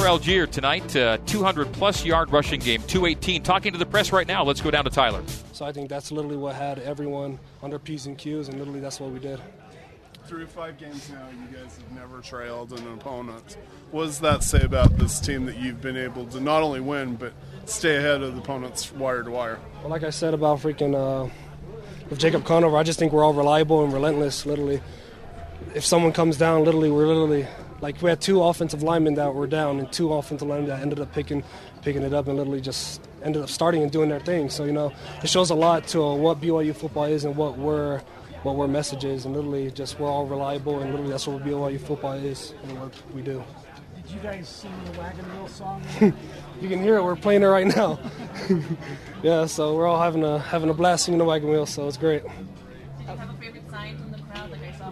Tyler Allgeier tonight, uh, 200 plus yard rushing game, 218. Talking to the press right now. Let's go down to Tyler. So I think that's literally what had everyone under P's and Q's, and literally that's what we did. Through five games now, you guys have never trailed an opponent. What does that say about this team that you've been able to not only win, but stay ahead of the opponents wire to wire? Well, like I said about freaking uh, with Jacob Conover, I just think we're all reliable and relentless. Literally, if someone comes down, literally we're literally like we had two offensive linemen that were down and two offensive linemen that ended up picking picking it up and literally just ended up starting and doing their thing. So you know, it shows a lot to uh, what BYU football is and what we're what we're message is, and literally just we're all reliable, and literally that's what BYU football is and what we do. Did you guys sing the Wagon Wheel song? you can hear it. We're playing it right now. yeah, so we're all having a having a blast singing the Wagon Wheel, so it's great. Did you have a favorite sign from the crowd? Like I saw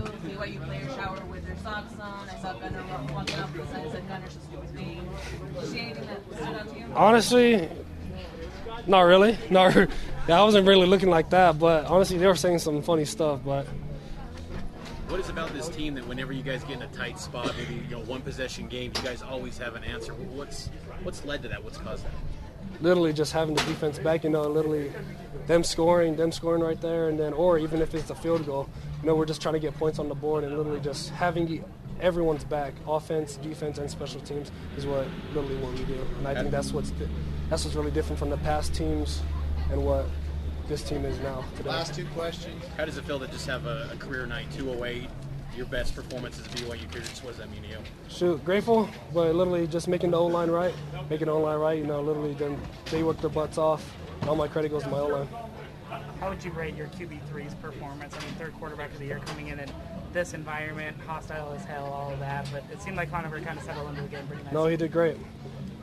BYU, BYU players shower with their socks on. I saw Gunner walking up the sign that said Gunner's just do his thing. Did you anything that stood out to you? Honestly, not really. Not. Yeah, I wasn't really looking like that, but honestly, they were saying some funny stuff. But What is about this team that whenever you guys get in a tight spot, maybe you know one possession game, you guys always have an answer? What's what's led to that? What's caused that? Literally just having the defense back, you know, literally them scoring, them scoring right there, and then, or even if it's a field goal, you know, we're just trying to get points on the board and literally just having everyone's back, offense, defense, and special teams is what literally what we do. And I think that's what's that's what's really different from the past teams and what this team is now today. Last two questions. How does it feel to just have a, a career night 208? Your best performance as a BYU Cougars. What does that mean to you? Shoot, grateful, but literally just making the O line right, making the O line right. You know, literally them they worked their butts off. All my credit goes to my O line. How would you rate your QB3's performance? I mean, third quarterback of the year coming in in this environment, hostile as hell, all of that. But it seemed like Conover kind of settled into the game pretty nice. No, he did great.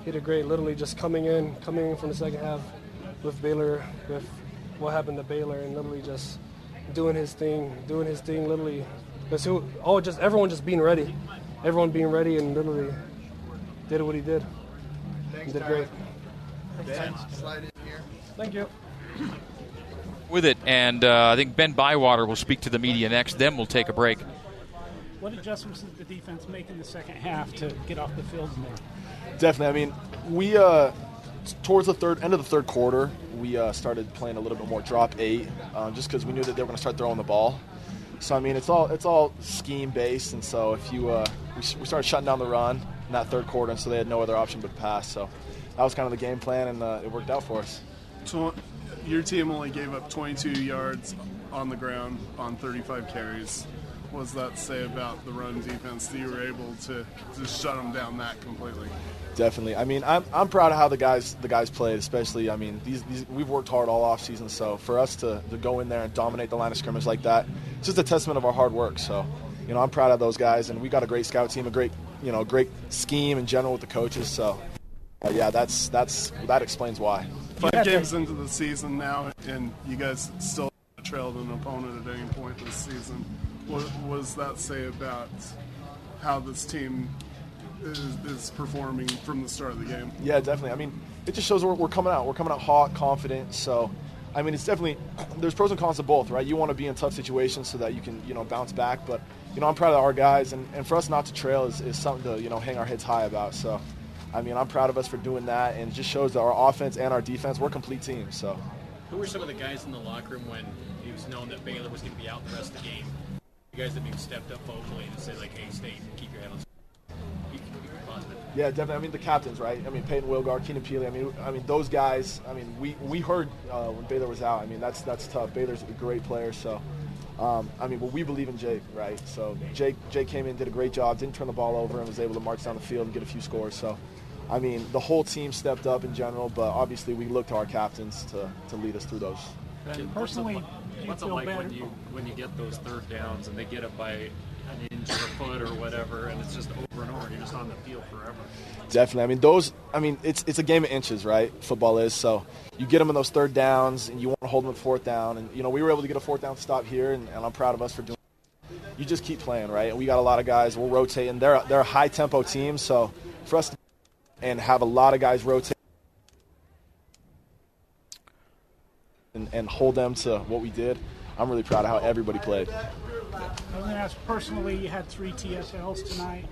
He did great. Literally just coming in, coming in from the second half with Baylor, with what happened to Baylor, and literally just doing his thing, doing his thing. Literally, because who? Oh, just everyone just being ready, everyone being ready, and literally did what he did. Thanks, He did great. Ben, slide in here. Thank you. With it, and uh, I think Ben Bywater will speak to the media next. Then we'll take a break. What adjustments did the defense make in the second half to get off the field in there? Definitely. I mean, we uh, towards the third end of the third quarter, we uh, started playing a little bit more drop eight, um, just because we knew that they were going to start throwing the ball. So I mean, it's all it's all scheme based, and so if you uh, we, we started shutting down the run in that third quarter, and so they had no other option but pass. So that was kind of the game plan, and uh, it worked out for us. Tw- your team only gave up 22 yards on the ground on 35 carries. What does that say about the run defense that you were able to just shut them down that completely? Definitely. I mean, I'm, I'm proud of how the guys the guys played. Especially, I mean, these, these we've worked hard all off season. So for us to, to go in there and dominate the line of scrimmage like that, it's just a testament of our hard work. So, you know, I'm proud of those guys, and we got a great scout team, a great you know great scheme in general with the coaches. So, uh, yeah, that's that's that explains why. Five games into the season now, and you guys still trailed an opponent at any point this season. What, what does that say about how this team is, is performing from the start of the game? Yeah, definitely. I mean, it just shows we're, we're coming out. We're coming out hot, confident. So, I mean, it's definitely there's pros and cons to both, right? You want to be in tough situations so that you can you know bounce back. But you know, I'm proud of our guys, and, and for us not to trail is, is something to you know hang our heads high about. So, I mean, I'm proud of us for doing that, and it just shows that our offense and our defense we're a complete team. So. Who were some of the guys in the locker room when it was known that Baylor was going to be out the rest of the game? You guys that maybe stepped up vocally to say like, "Hey, stay, keep your head on." Keep, keep it positive. Yeah, definitely. I mean, the captains, right? I mean, Payton Wilgar, Keenan Pili. I mean, I mean those guys. I mean, we, we heard uh, when Baylor was out. I mean, that's that's tough. Baylor's a great player, so. Um, I mean, but we believe in Jake, right? So Jake Jake came in, did a great job, didn't turn the ball over, and was able to march down the field and get a few scores. So, I mean, the whole team stepped up in general, but obviously we look to our captains to, to lead us through those. And personally, do you What's it like better? when you when you get those third downs and they get it by an inch or a foot or whatever, and it's just over and over, you're just on the field forever. Definitely. I mean, those. I mean, it's it's a game of inches, right? Football is. So you get them in those third downs, and you want to hold them at fourth down. And you know, we were able to get a fourth down stop here, and, and I'm proud of us for doing. You just keep playing, right? And we got a lot of guys. We're rotating. They're they're a high tempo team, so for us to and have a lot of guys rotate and, and hold them to what we did. I'm really proud of how everybody played. I was going to ask personally, you had three TFLs tonight.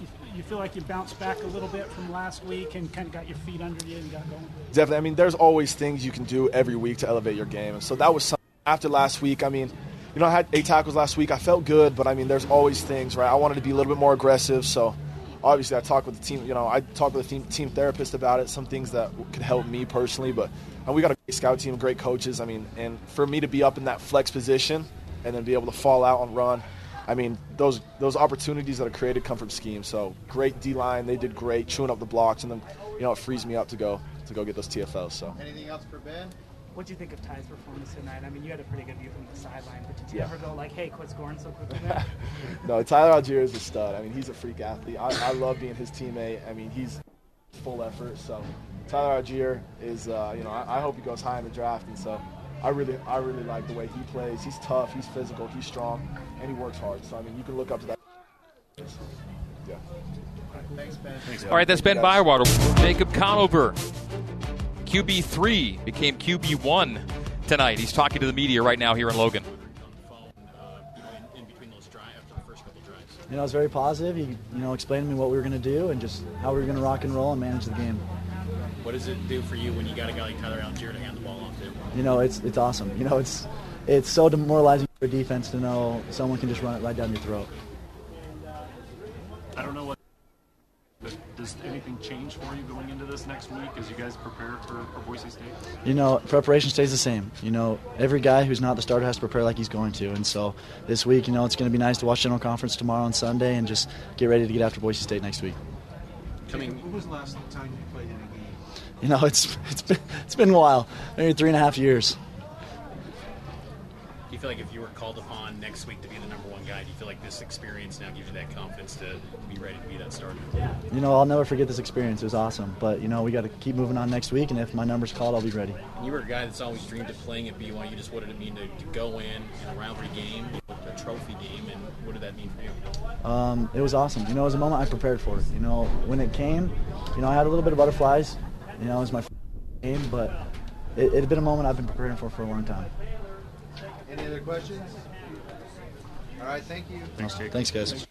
You, you feel like you bounced back a little bit from last week and kind of got your feet under you and got going? Definitely. I mean, there's always things you can do every week to elevate your game. And so that was something after last week. I mean, you know, I had eight tackles last week. I felt good, but I mean, there's always things, right? I wanted to be a little bit more aggressive. So obviously, I talked with the team. You know, I talked with the team, team therapist about it. Some things that could help me personally, but and we got a great scout team, great coaches. I mean, and for me to be up in that flex position and then be able to fall out and run. I mean, those those opportunities that are created come from scheme. So great D line, they did great, chewing up the blocks, and then you know it frees me up to go to go get those TFLs. So Anything else for Ben? What do you think of Ty's performance tonight? I mean, you had a pretty good view from the sideline, but did you Yeah. ever go like, "Hey, quit scoring so quickly"? no, Tyler Allgeier is a stud. I mean, he's a freak athlete. I, I love being his teammate. I mean, he's full effort. So Tyler Allgeier is, uh, you know, I, I hope he goes high in the draft. And so I really, I really like the way he plays. He's tough, he's physical, he's strong, and he works hard. So I mean, you can look up to that. Yeah. Thanks, Ben. Thanks, All right, that's Ben Thank you, guys. Bywater. Jacob Conover, QB3, became QB1 tonight. He's talking to the media right now here in Logan. on the phone, uh, you know, in, in between those drives, after the first couple drives. You know, it was very positive. He, you know, explained to me what we were going to do and just how we were going to rock and roll and manage the game. What does it do for you when you got a guy like Tyler Allgeier to hand the ball off to? You know, it's it's awesome. You know, it's it's so demoralizing for a defense to know someone can just run it right down your throat. I don't know what. But does anything change for you going into this next week as you guys prepare for, for Boise State? You know, preparation stays the same. You know, every guy who's not the starter has to prepare like he's going to. And so this week, you know, it's going to be nice to watch General Conference tomorrow and Sunday and just get ready to get after Boise State next week. Coming, When was the last time you played in a game? You know, it's it's been it's been a while, maybe three and a half years. Do you feel like if you were called upon next week to be the number one guy, do you feel like this experience now gives you that confidence to be ready to be that starter? Yeah. You know, I'll never forget this experience. It was awesome. But you know, we got to keep moving on next week, and if my number's called, I'll be ready. You were a guy that's always dreamed of playing at BYU. Just what did it mean to, to go in in a rivalry game, a trophy game, and what did that mean for you? Um, it was awesome. You know, it was a moment I prepared for. You know, when it came, you know, I had a little bit of butterflies. You know, it was my first game, but it, it had been a moment I've been preparing for for a long time. Any other questions? All right, thank you. Thanks, Jake. Thanks, guys.